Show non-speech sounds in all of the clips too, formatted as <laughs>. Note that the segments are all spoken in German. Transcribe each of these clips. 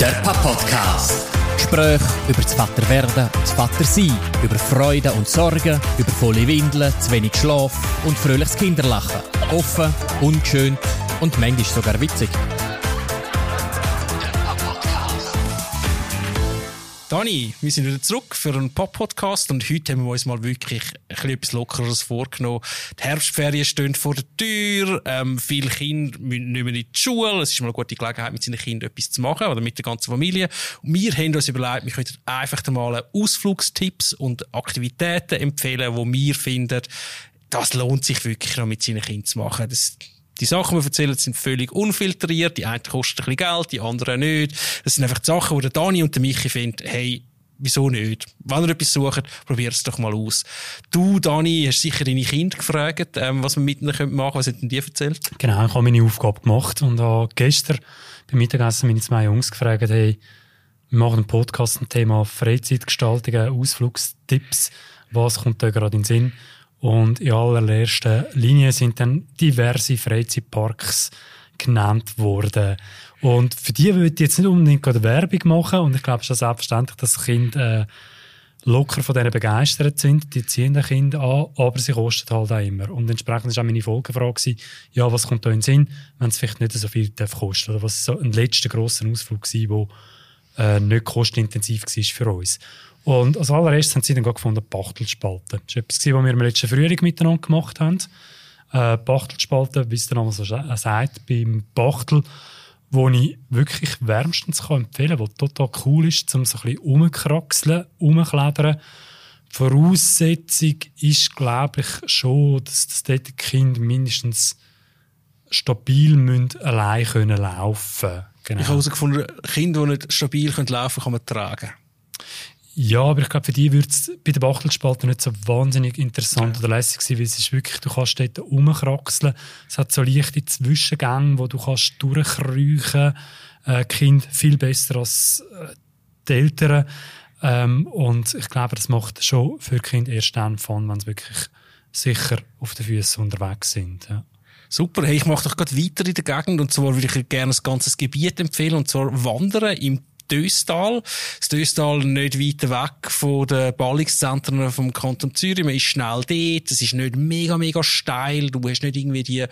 Der Papa-Podcast. Gespräche über das Vaterwerden und das Vatersein, über Freude und Sorgen, über volle Windeln, zu wenig Schlaf und fröhliches Kinderlachen. Offen, ungeschönt und manchmal sogar witzig. Dani, wir sind wieder zurück für einen Pop-Podcast und heute haben wir uns mal wirklich etwas Lockeres vorgenommen. Die Herbstferien stehen vor der Tür, ähm, viele Kinder müssen nicht mehr in die Schule, es ist mal eine gute Gelegenheit, mit seinen Kindern etwas zu machen oder mit der ganzen Familie. Und wir haben uns überlegt, wir könnten einfach mal Ausflugstipps und Aktivitäten empfehlen, wo wir finden, das lohnt sich wirklich noch mit seinen Kindern zu machen. Das die Sachen, die wir erzählen, sind völlig unfiltriert. Die einen kosten ein bisschen Geld, die anderen nicht. Das sind einfach die Sachen, wo der Dani und der Michi finden, hey, wieso nicht? Wenn ihr etwas sucht, probiert es doch mal aus. Du, Dani, hast sicher deine Kinder gefragt, ähm, was wir mit ihnen machen können. Was hat denn die erzählt? Genau, ich habe meine Aufgabe gemacht und habe gestern beim Mittagessen meine zwei Jungs gefragt, hey, wir machen einen Podcast zum Thema Freizeitgestaltung, Ausflugstipps. Was kommt da gerade in den Sinn? Und in allererster Linie sind dann diverse Freizeitparks genannt worden. Und für die würde ich jetzt nicht unbedingt gerade Werbung machen. Und ich glaube schon selbstverständlich, dass Kinder äh, locker von denen begeistert sind. Die ziehen den Kind an, aber sie kosten halt auch immer. Und entsprechend war auch meine Folgefrage, ja, was kommt da in den Sinn, wenn es vielleicht nicht so viel darf kosten Oder was so ein letzter grosser Ausflug war, der äh, nicht kostenintensiv war für uns. Und als allererstes haben sie dann gefunden, Bachtelspalte. Das ist etwas, was wir im letzten Frühling miteinander gemacht haben. Äh, Bachtelspalte, wie es der Name so sagt, beim Bachtel, wo ich wirklich wärmstens kann empfehlen kann, wo total cool ist, um so ein bisschen rumkraxeln, rumklettern. Die Voraussetzung ist, glaube ich, schon, dass das dort Kind mindestens stabil müssen allein können laufen genau. Ich habe herausgefunden, Kinder, die nicht stabil laufen können, kann man tragen. Ja, aber ich glaube, für die würde es bei den Bachtelspalte nicht so wahnsinnig interessant ja. oder lässig sein, weil es ist wirklich, du kannst dort rumkraxeln. Es hat so leichte Zwischengänge, wo du kannst durchkriechen. Äh, Kind viel besser als äh, die Eltern. Ähm, und ich glaube, das macht schon für Kind erst dann von, wenn sie wirklich sicher auf den Füßen unterwegs sind. Ja. Super, hey, ich mache doch gerade weiter in der Gegend und zwar würde ich gerne ein ganzes Gebiet empfehlen und zwar Wandern im Döstal. Das Döstal nicht weit weg von den Ballungszentren vom Kanton Zürich. Man ist schnell dort. Es ist nicht mega, mega steil. Du hast nicht irgendwie die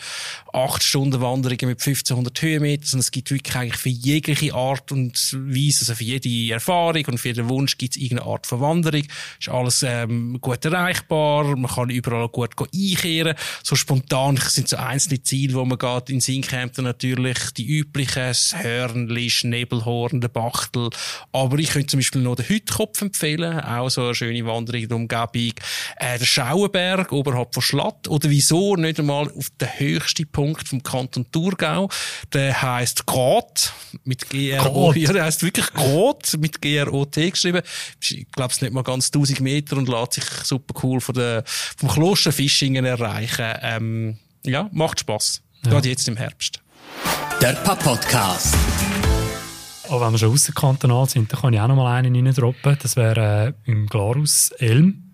acht Stunden Wanderungen mit 1500 Höhenmetern, sondern es gibt wirklich eigentlich für jegliche Art und Weise, also für jede Erfahrung und für jeden Wunsch gibt es irgendeine Art von Wanderung. Ist alles ähm, gut erreichbar. Man kann überall gut einkehren. So spontan sind so einzelne Ziele, wo man geht. In Sinkhampton natürlich die üblichen, das Hörnli, Nebelhorn, der Bach Schachtel. Aber ich könnte zum Beispiel noch den Hütkopf empfehlen. Auch so eine schöne Wanderung in der Umgebung. Äh, der Schauenberg oberhalb von Schlatt. Oder wieso nicht einmal auf den höchsten Punkt vom Kanton Thurgau. Der heisst Grot. Mit G-R-O. Ja, der heisst wirklich Grot. Mit G-R-O-T geschrieben. Ich glaube, es nicht mal ganz 1000 Meter und lässt sich super cool von der, vom Kloster Fischingen erreichen. Ähm, ja, macht Spass. Ja. Gerade jetzt im Herbst. Der Papa-Podcast. Aber wenn wir schon außerkantonal sind, dann kann ich auch noch mal einen reindroppen. Das wäre äh, im Glarus Elm.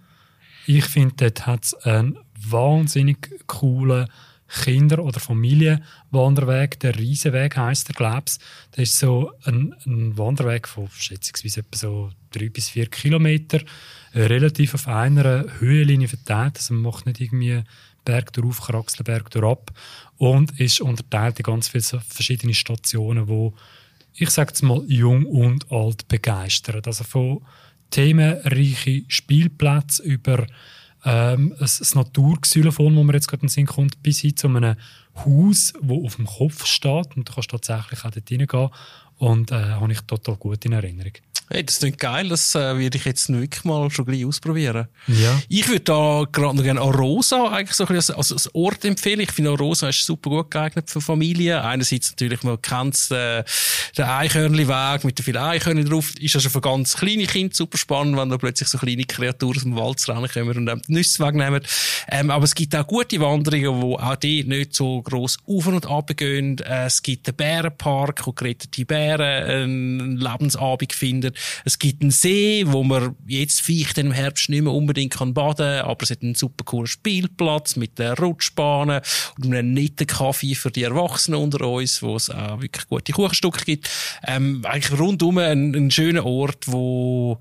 Ich finde, dort hat es einen wahnsinnig coolen Kinder- oder Familienwanderweg. Der Riesenweg heisst der, glaub's. Das ist so ein, ein Wanderweg von schätzungsweise etwa so drei bis vier Kilometer, äh, relativ auf einer Höhenlinie verteilt. Also man macht nicht irgendwie Berg drauf, Kraxel, Berg ab. Und ist unterteilt in ganz viele verschiedene Stationen, wo ich sage es mal, jung und alt begeistern. Also von themenreichen Spielplätzen über ähm, ein, ein Naturxylophon, wo man jetzt gerade in den Sinn kommt, bis hin zu einem Haus, das auf dem Kopf steht und du kannst tatsächlich auch dort reingehen und äh, habe ich total gut in Erinnerung. Hey, das klingt geil, das äh, würde ich jetzt wirklich mal schon gleich ausprobieren. Ja. Ich würde da gerade noch gerne Arosa eigentlich so ein bisschen als, als Ort empfehlen. Ich finde Arosa ist super gut geeignet für Familien. Einerseits natürlich, man kennt äh, den Eichhörnli-Weg mit den vielen Eichhörnchen drauf. Ist also für ganz kleine Kinder super spannend, wenn da plötzlich so kleine Kreaturen aus dem Wald rennen und dann die Nüsse wegnehmen. Ähm, aber es gibt auch gute Wanderungen, wo auch die nicht so gross auf und ab gehen. Äh, es gibt den Bärenpark, wo gerettete Bären einen Lebensabend finden. Es gibt einen See, wo man jetzt vielleicht im Herbst nicht mehr unbedingt kann baden, aber es hat einen super coolen Spielplatz mit der Rutschbahnen und einem netten Kaffee für die Erwachsenen unter uns, wo es auch wirklich gute Kuchenstücke gibt. Ähm, eigentlich rundum ein, ein schöner Ort, wo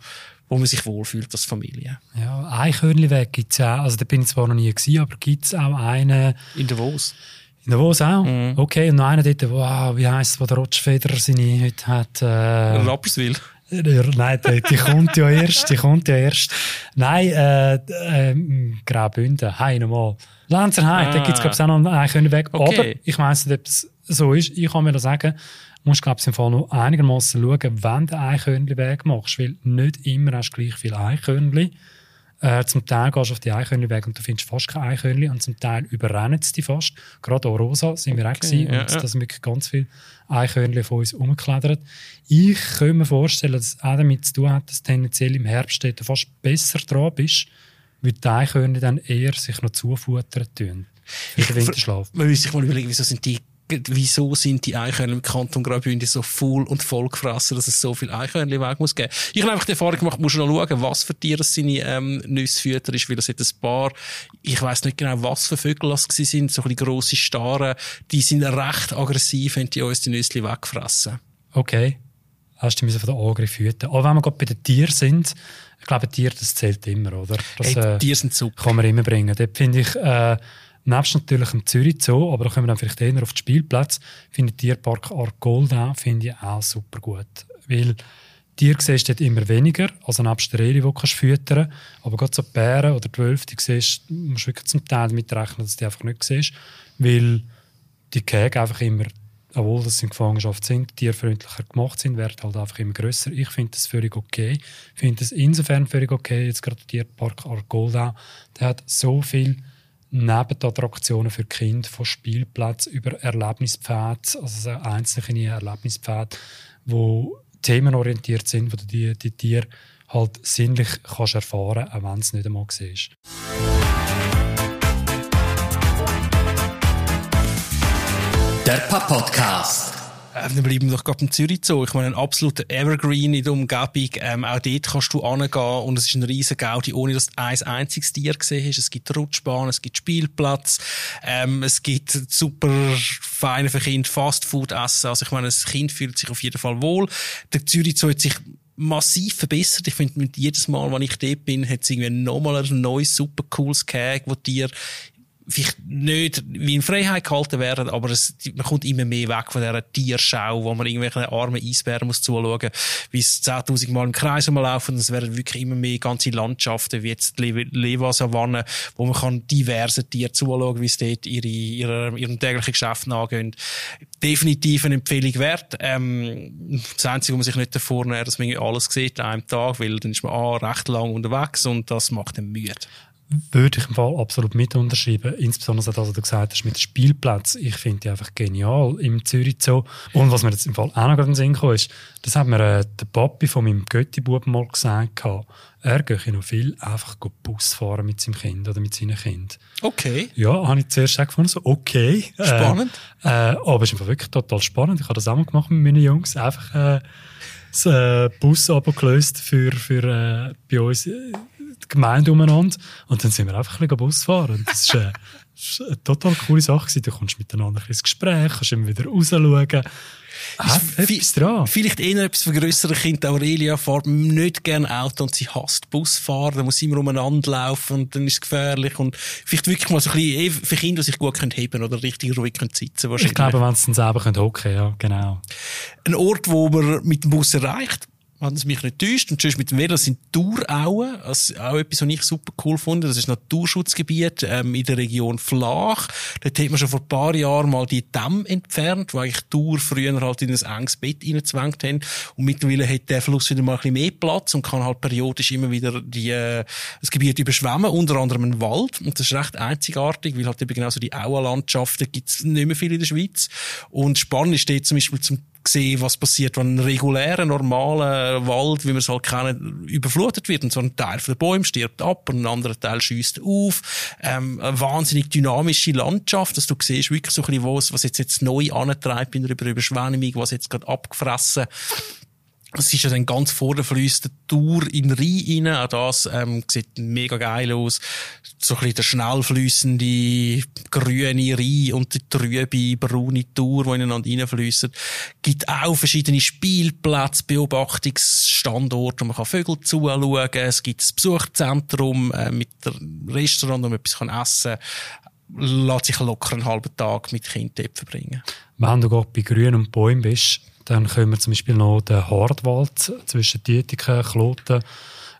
wo man sich wohlfühlt als Familie. Ja, Eichhörnliweg gibt's ja auch. Also da bin ich zwar noch nie gewesen, aber gibt's auch einen... In Davos? In Davos auch? Mhm. Okay, und noch einer dort, wow, wie heisst es, wo der Rotschfeder seine heute hat? Äh, Rapperswil. Nein, die, die kommt ja erst, die kommt ja erst. Nein, äh, äh, Graubünden, hey, nochmal. Lenzerheim, ah. da gibt's glaube ich auch noch einen Eichhörnliweg. Okay. Aber ich weiss nicht, ob es so ist. Ich kann mir da sagen, musst, glaube ich, im Fall noch einigermaßen schauen, wenn du Eichhörnli-Weg machst, weil nicht immer hast du gleich viele Eichhörnli. Äh, zum Teil gehst du auf die Eichhörnli-Weg und du findest fast keine Eichhörnli und zum Teil überrennen sie die fast. Gerade auch Rosa sind wir auch okay, ja, und ja. da sind wirklich ganz viele Eichhörnli von uns umgeklettert. Ich könnte mir vorstellen, dass es auch damit zu tun hat, dass du tendenziell im Herbst fast besser dran bist, weil die Eichhörnli dann eher sich noch zufuttern tun. Für den Winterschlaf. Man müsste sich mal überlegen, wieso sind die wieso sind die Eichhörnchen im Kanton Graubünden so voll und voll gefressen, dass es so viel Eichhörnchen weg muss geben. Ich habe einfach die Erfahrung gemacht, muss noch schauen, was für Tiere seine ähm, Nüsse füttern ist, weil es hat ein paar, ich weiß nicht genau, was für Vögel das sind, so ein bisschen grosse Starren, die sind recht aggressiv, wenn die uns die Nüsse wegfressen. Okay. Hast du von den Augen füttern. Aber wenn wir gerade bei den Tieren sind, ich glaube, Tiere, das zählt immer, oder? Das, hey, Tiere sind super. Kann man immer bringen. Dort finde ich, äh, Nebst natürlich im Zürich Zoo, aber da kommen wir dann vielleicht eher auf den Spielplatz, finde ich Tierpark Argolda finde ich auch super gut. Weil Tiere siehst du dort immer weniger, also nebst der Reli, die du füttern kannst. Aber gerade so Bären oder die Wölfe, die siehst, musst wirklich zum Teil mitrechnen, dass du die einfach nicht siehst. Weil die Käge einfach immer, obwohl das in Gefangenschaft sind, tierfreundlicher gemacht sind, werden halt einfach immer grösser. Ich finde das völlig okay. Ich finde das insofern völlig okay. Jetzt gerade der Tierpark Argolda, der hat so viel neben Attraktionen für Kinder von Spielplatz über Erlebnispfad, also einzelne Erlebnispfade, wo themenorientiert sind, wo du die, die Tiere halt sinnlich kannst erfahren, auch wenn es nicht einmal siehst. Der Papa-Podcast. Äh, dann bleiben wir doch gerade in Zürich Zoo. Ich meine, ein absoluter Evergreen in der Umgebung. Ähm, auch dort kannst du angehen und es ist ein riesen Gaudi, ohne dass du ein einziges Tier gesehen hast. Es gibt Rutschbahnen, es gibt Spielplatz, ähm, es gibt super feine für Kinder Fastfood essen. Also ich meine, das Kind fühlt sich auf jeden Fall wohl. Der Zürich Zoo hat sich massiv verbessert. Ich finde, jedes Mal, wenn ich dort bin, hat es irgendwie nochmal ein neues, super cooles Cake, wo dir vielleicht nicht wie in Freiheit gehalten werden, aber es, man kommt immer mehr weg von dieser Tierschau, wo man irgendwelchen armen Eisbären muss zuschauen, wie es 10.000 Mal im Kreis laufen. Es werden wirklich immer mehr ganze Landschaften, wie jetzt die Lewa-Savanne, wo man kann diverse Tiere zuschauen, wie es dort ihre, ihre, ihrem täglichen Geschäft nachgehen. Definitiv eine Empfehlung wert. Ähm, das Einzige, was man sich nicht davor nähert, dass man alles sieht an einem Tag, weil dann ist man A, recht lang unterwegs und das macht dann müde würde ich im Fall absolut mit unterschreiben. Insbesondere das, was du gesagt hast mit Spielplatz. Ich finde die einfach genial im Zürich Zoo. Und was mir jetzt im Fall auch noch gerade in den Sinn kam, ist, das hat mir äh, der Papi von meinem Götti-Bub mal gesagt. Er gehe noch viel einfach Bus fahren mit seinem Kind oder mit seinen Kind. Okay. Ja, habe ich zuerst auch gefunden, so okay. Spannend. Äh, äh, aber es ist wirklich total spannend. Ich habe das auch mal gemacht mit meinen Jungs. Einfach äh, das äh, Bus abgelöst für, für äh, bei uns die Gemeinde umeinander. Und dann sind wir einfach ein bisschen Bus fahren. Und das ist, äh, <laughs> das ist eine total coole Sache. Du kommst miteinander ins Gespräch, kannst immer wieder rausschauen. Ah, etwas dran. Vielleicht eher etwas für grössere Kinder. Aurelia fährt nicht gerne Auto und sie hasst Busfahren. Da muss sie immer umeinander laufen und dann ist es gefährlich. Und vielleicht wirklich mal so ein bisschen eh, für Kinder, die sich gut können heben oder richtig ruhig können sitzen wahrscheinlich. Ich glaube, wenn sie dann selber können hocken, ja, genau. Ein Ort, wo man mit dem Bus erreicht, wenn es mich nicht täuscht. Und sonst mit dem Velo sind Tourauen. Ist auch etwas, was ich super cool fand. Das ist Naturschutzgebiet ähm, in der Region Flach. Dort hat man schon vor ein paar Jahren mal die Dämme entfernt, wo eigentlich Tour früher halt in ein enges Bett reingezwängt haben. Und mittlerweile hat der Fluss wieder mal ein bisschen mehr Platz und kann halt periodisch immer wieder die, äh, das Gebiet überschwemmen, unter anderem ein Wald. Und das ist recht einzigartig, weil halt eben genau so die Auenlandschaften gibt's nicht mehr viel in der Schweiz. Und spannend ist dort zum Beispiel zum gesehen, was passiert, wenn ein regulärer, normaler Wald, wie wir es halt kennen, überflutet wird. Und so ein Teil von den Bäumen stirbt ab und ein anderer Teil schießt auf. Ähm, eine wahnsinnig dynamische Landschaft, dass du siehst wirklich so ein bisschen, was, was jetzt, jetzt neu antreibt in der Überschwemmung, was jetzt gerade abgefressen es ist ja dann ganz vorne fließt der Tour in den Rhein rein. Auch das ähm, sieht mega geil aus. So ein bisschen der schnell fließende grüne Rhein und die trübe braune Tour, die ineinander reinfließen. Gibt auch verschiedene Spielplätze, Beobachtungsstandorte, wo man kann Vögel zuschauen Es gibt ein Besucherzentrum äh, mit Restaurant, wo man etwas essen kann. Lässt sich locker einen halben Tag mit Kindern verbringen. Wenn du gerade bei Grün und Bäumen bist, dann können wir zum Beispiel noch den Hardwald zwischen Dietiken, Kloten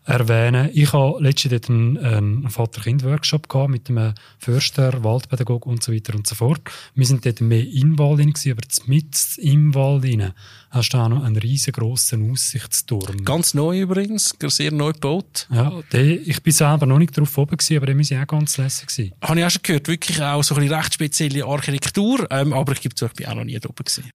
erwähnen. Ich habe letztens einen, einen Vater-Kind-Workshop mit einem Förster, Waldpädagog und so weiter und so fort. Wir sind dort mehr im Wald rein, aber mit im Wald rein hast du auch noch einen riesengroßen Aussichtsturm. Ganz neu übrigens, sehr neu gebaut. Ja, der, ich bin selber noch nicht drauf oben gewesen, aber der war auch ganz lässig. Gewesen. Habe ich auch schon gehört, wirklich auch so eine recht spezielle Architektur, ähm, aber ich gebe zu, ich bin auch noch nie da oben gewesen.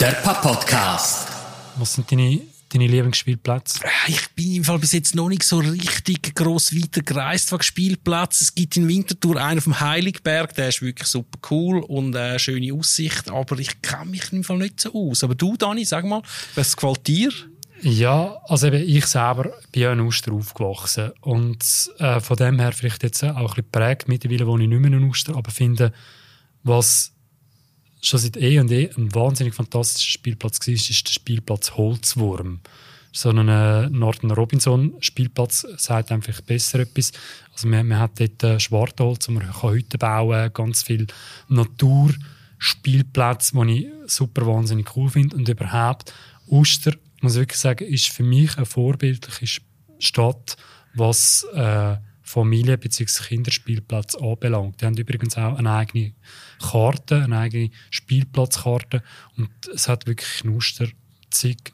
Der Papp-Podcast. Was sind deine, deine Lieblingsspielplätze? Ich bin im Fall bis jetzt noch nicht so richtig gross weiter gereist wegen Spielplätzen. Es gibt in Winterthur einen auf dem Heiligberg, der ist wirklich super cool und eine schöne Aussicht, aber ich kenne mich im Fall nicht so aus. Aber du, Dani, sag mal, was gefällt dir? Ja, also eben, ich selber bin ja in Uster aufgewachsen und äh, von dem her vielleicht jetzt auch ein bisschen prägt mittlerweile, wo ich nicht mehr in Uster, aber finde, was schon seit eh und eh ein wahnsinnig fantastischer Spielplatz war, ist der Spielplatz Holzwurm. So ein äh, Norton Robinson Spielplatz sagt einfach besser etwas. Also man, man hat dort äh, Schwartholz, wo man kann Hütten bauen ganz viel Naturspielplätze, die ich super wahnsinnig cool finde. Und überhaupt, Uster, muss ich wirklich sagen, ist für mich eine vorbildliche Stadt, was äh, Familie- bzw. Kinderspielplatz anbelangt. Die haben übrigens auch eine eigene Karte, eine eigene Spielplatzkarte und es hat wirklich in Uster zig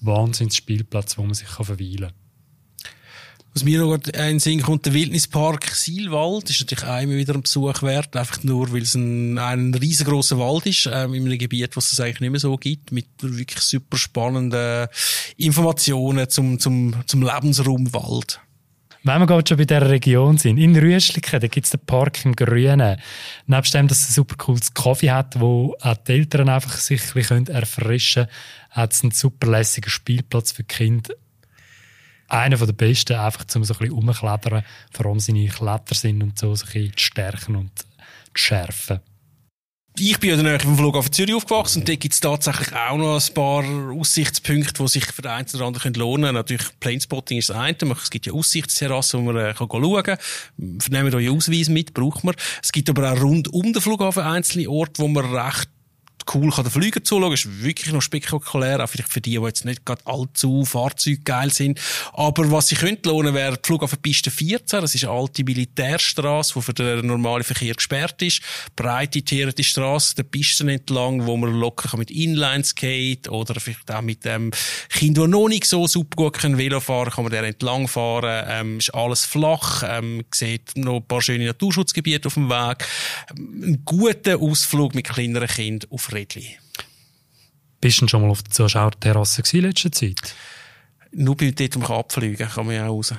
Wahnsinnsspielplätze, wo man sich verweilen kann. Was mir noch in Sinn kommt, der Wildnispark Silwald ist natürlich immer wieder ein Besuch wert, einfach nur, weil es ein, ein riesengroßer Wald ist, ähm, in einem Gebiet, was es eigentlich nicht mehr so gibt, mit wirklich super spannenden Informationen zum, zum, zum Lebensraum Wald. Wenn wir gerade schon bei dieser Region sind, in Rüschliken, da gibt es den Park im Grünen. Nebst dem, dass es ein super cooles Kaffee hat, wo auch die Eltern einfach sich ein bisschen erfrischen können, hat es einen super lässigen Spielplatz für Kinder. Einer der besten, einfach zum so ein bisschen rumklettern, vor allem seine Klettersinn und so, bisschen zu stärken und zu schärfen ich bin ja dann vom Flughafen Zürich aufgewachsen und da gibt es tatsächlich auch noch ein paar Aussichtspunkte, die sich für den einen oder anderen lohnen können. Natürlich, Planespotting ist das eine. Es gibt ja Aussichtsterrassen, wo man äh, kann schauen kann. Nehmt euren Ausweis mit, braucht man. Es gibt aber auch rund um den Flughafen einzelne Orte, wo man recht cool kann der Flüger zuschauen. Ist wirklich noch spektakulär. Auch vielleicht für die, die jetzt nicht gerade allzu fahrzeuggeil sind. Aber was sich könnte lohnen, wäre die Flughafenpiste 14. Das ist eine alte Militärstraße, die für den normalen Verkehr gesperrt ist. Breite, tierte Straße, der Pisten entlang, wo man locker mit Inlineskate oder vielleicht auch mit dem Kind, die noch nicht so super gut können Velo fahren, kann man der entlang fahren. Ähm, ist alles flach. Ähm, sieht noch ein paar schöne Naturschutzgebiete auf dem Weg. Ein guter Ausflug mit kleineren Kindern auf Rädli. Bist du schon mal auf der Zuschauerterrasse in letzter Zeit? Nur bei dort, um abfliegen kann man ja auch raus.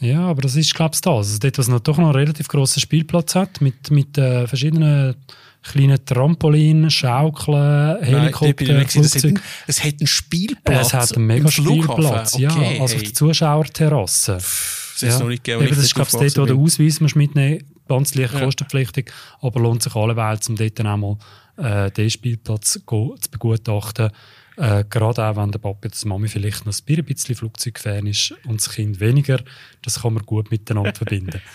Ja, aber das ist, glaube ich, das. Also dort, was noch, doch noch einen relativ grossen Spielplatz hat, mit, mit äh, verschiedenen kleinen Trampolinen, Schaukeln, Helikopter, Nein, Flugzeug. Es hat einen Spielplatz. Es hat einen mega Spielplatz, okay, ja. Also auf der Zuschauerterrasse. Das ja. ist noch nicht gegeben, Eben, das ist, glaube ich, dort, wo der Ausweis musst mitnehmen ganz leicht ja. kostenpflichtig, aber lohnt sich alleweil, um dort dann auch mal äh, den Spielplatz go, zu begutachten. Äh, gerade auch, wenn der Papa das Mami vielleicht noch ein bisschen Flugzeugfan ist und das Kind weniger, das kann man gut miteinander verbinden. <laughs>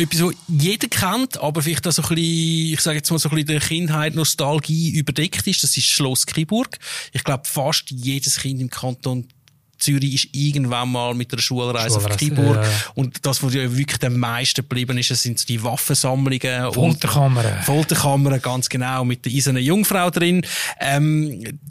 Etwas, was jeder kennt, aber vielleicht auch so ein bisschen, ich sage jetzt mal so ein bisschen der Kindheit Nostalgie überdeckt ist, das ist Schloss Kiburg. Ich glaube, fast jedes Kind im Kanton Zürich ist irgendwann mal mit einer Schulreise, Schulreise auf Kiburg. Ja. Und das, was ja wirklich am meisten geblieben ist, das sind die Waffensammlungen. Folterkammern. Folterkammern, ganz genau, mit der eisernen Jungfrau drin. Ähm,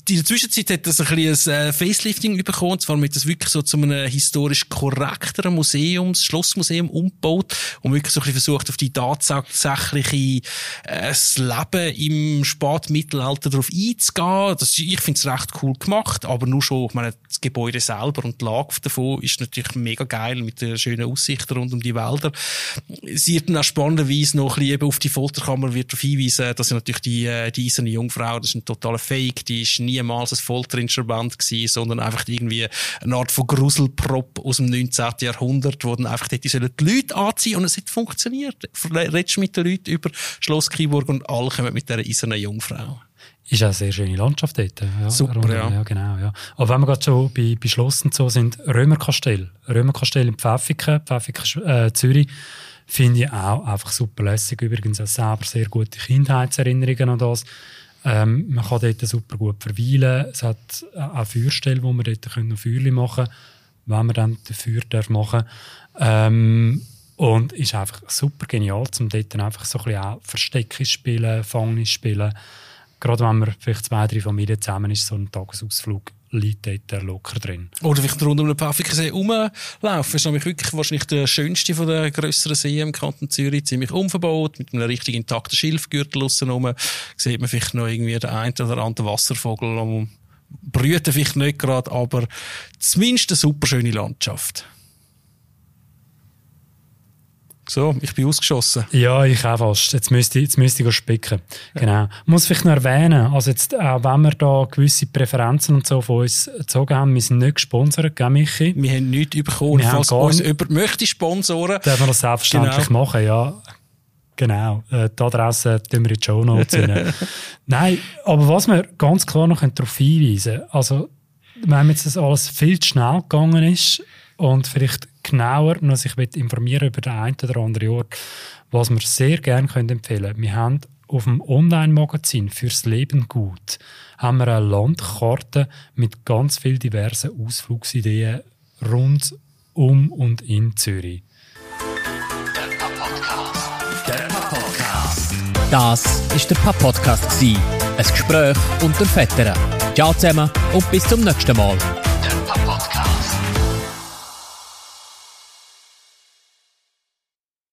in der Zwischenzeit hat das ein bisschen ein äh, Facelifting bekommen, zwar mit das wirklich so zu einem historisch korrekteren Museum, Schlossmuseum umgebaut und wirklich so ein bisschen versucht, auf die tatsächliche äh, das Leben im Spätmittelalter darauf einzugehen. Das, ich finde es recht cool gemacht, aber nur schon, ich meine, das Gebäude selbst selber und die Lage davon ist natürlich mega geil mit der schönen Aussicht rund um die Wälder. Sie wird dann auch spannenderweise noch ein bisschen auf die Folterkammer wird darauf hinweisen, dass natürlich die, äh, die eiserne Jungfrau, das ist ein totaler Fake, die ist niemals ein Folterinstrument gewesen, sondern einfach irgendwie eine Art von Gruselprop aus dem 19. Jahrhundert, wo dann einfach die Leute anziehen und es hat funktioniert. Redest mit den Leuten über Schloss Kiburg und alle kommen mit dieser eisernen Jungfrau. Ist eine sehr schöne Landschaft dort. Ja, Super, rundum. ja. ja. genau, ja. Aber wenn wir gerade schon bei, bei Schloss und so sind, Römerkastell. Römerkastell in Pfäffiken, Pfäffiken, äh, Zürich, finde ich auch einfach super lässig. Übrigens auch selber sehr gute Kindheitserinnerungen an das. Ähm, man kann dort super gut verweilen. Es hat auch Feuerstellen, wo man dort können Feuerchen machen können, wenn man dann dafür darf machen ähm, Und ist einfach super genial, um dort dann einfach so ein bisschen auch Verstecken spielen, Fangen spielen. Gerade wenn man vielleicht zwei, drei Familien zusammen ist, so ein Tagesausflug liegt dort locker drin. Oder vielleicht rund um den Pfäffikensee rumlaufen. Das ist nämlich wirklich wahrscheinlich der schönste von den grösseren Seen im Kanton Zürich. Ziemlich unverbaut, mit einem richtig intakten Schilfgürtel aussen Sieht man vielleicht noch irgendwie den einen oder anderen Wasservogel. Brüten vielleicht nicht gerade, aber zumindest eine super schöne Landschaft. So, ich bin ausgeschossen. Ja, ich auch fast. Jetzt müsste ich, jetzt müsste ich spicken. Genau. Ich muss vielleicht noch erwähnen, also jetzt, auch wenn wir da gewisse Präferenzen und so von uns gezogen haben, wir sind nicht gesponsert, gell, Michi? Wir haben nichts bekommen. Wir haben Falls gar uns jemand möchte sponsoren, Dürfen wir das selbstverständlich Genau. machen, ja. Genau. Äh, die Adresse tun wir in die Show Notes. <laughs> Nein, aber was wir ganz klar noch darauf hinweisen können, also, wenn jetzt das alles viel zu schnell gegangen ist und vielleicht genauer noch sich informieren über den einen oder anderen Ort, was wir sehr gerne können empfehlen Wir haben auf dem Online-Magazin «Fürs Leben gut» haben wir eine Landkarte mit ganz vielen diversen Ausflugsideen rund um und in Zürich. Der Podcast. Das ist der Papp-Podcast. Ein Gespräch unter Vettern. Ciao zusammen und bis zum nächsten Mal.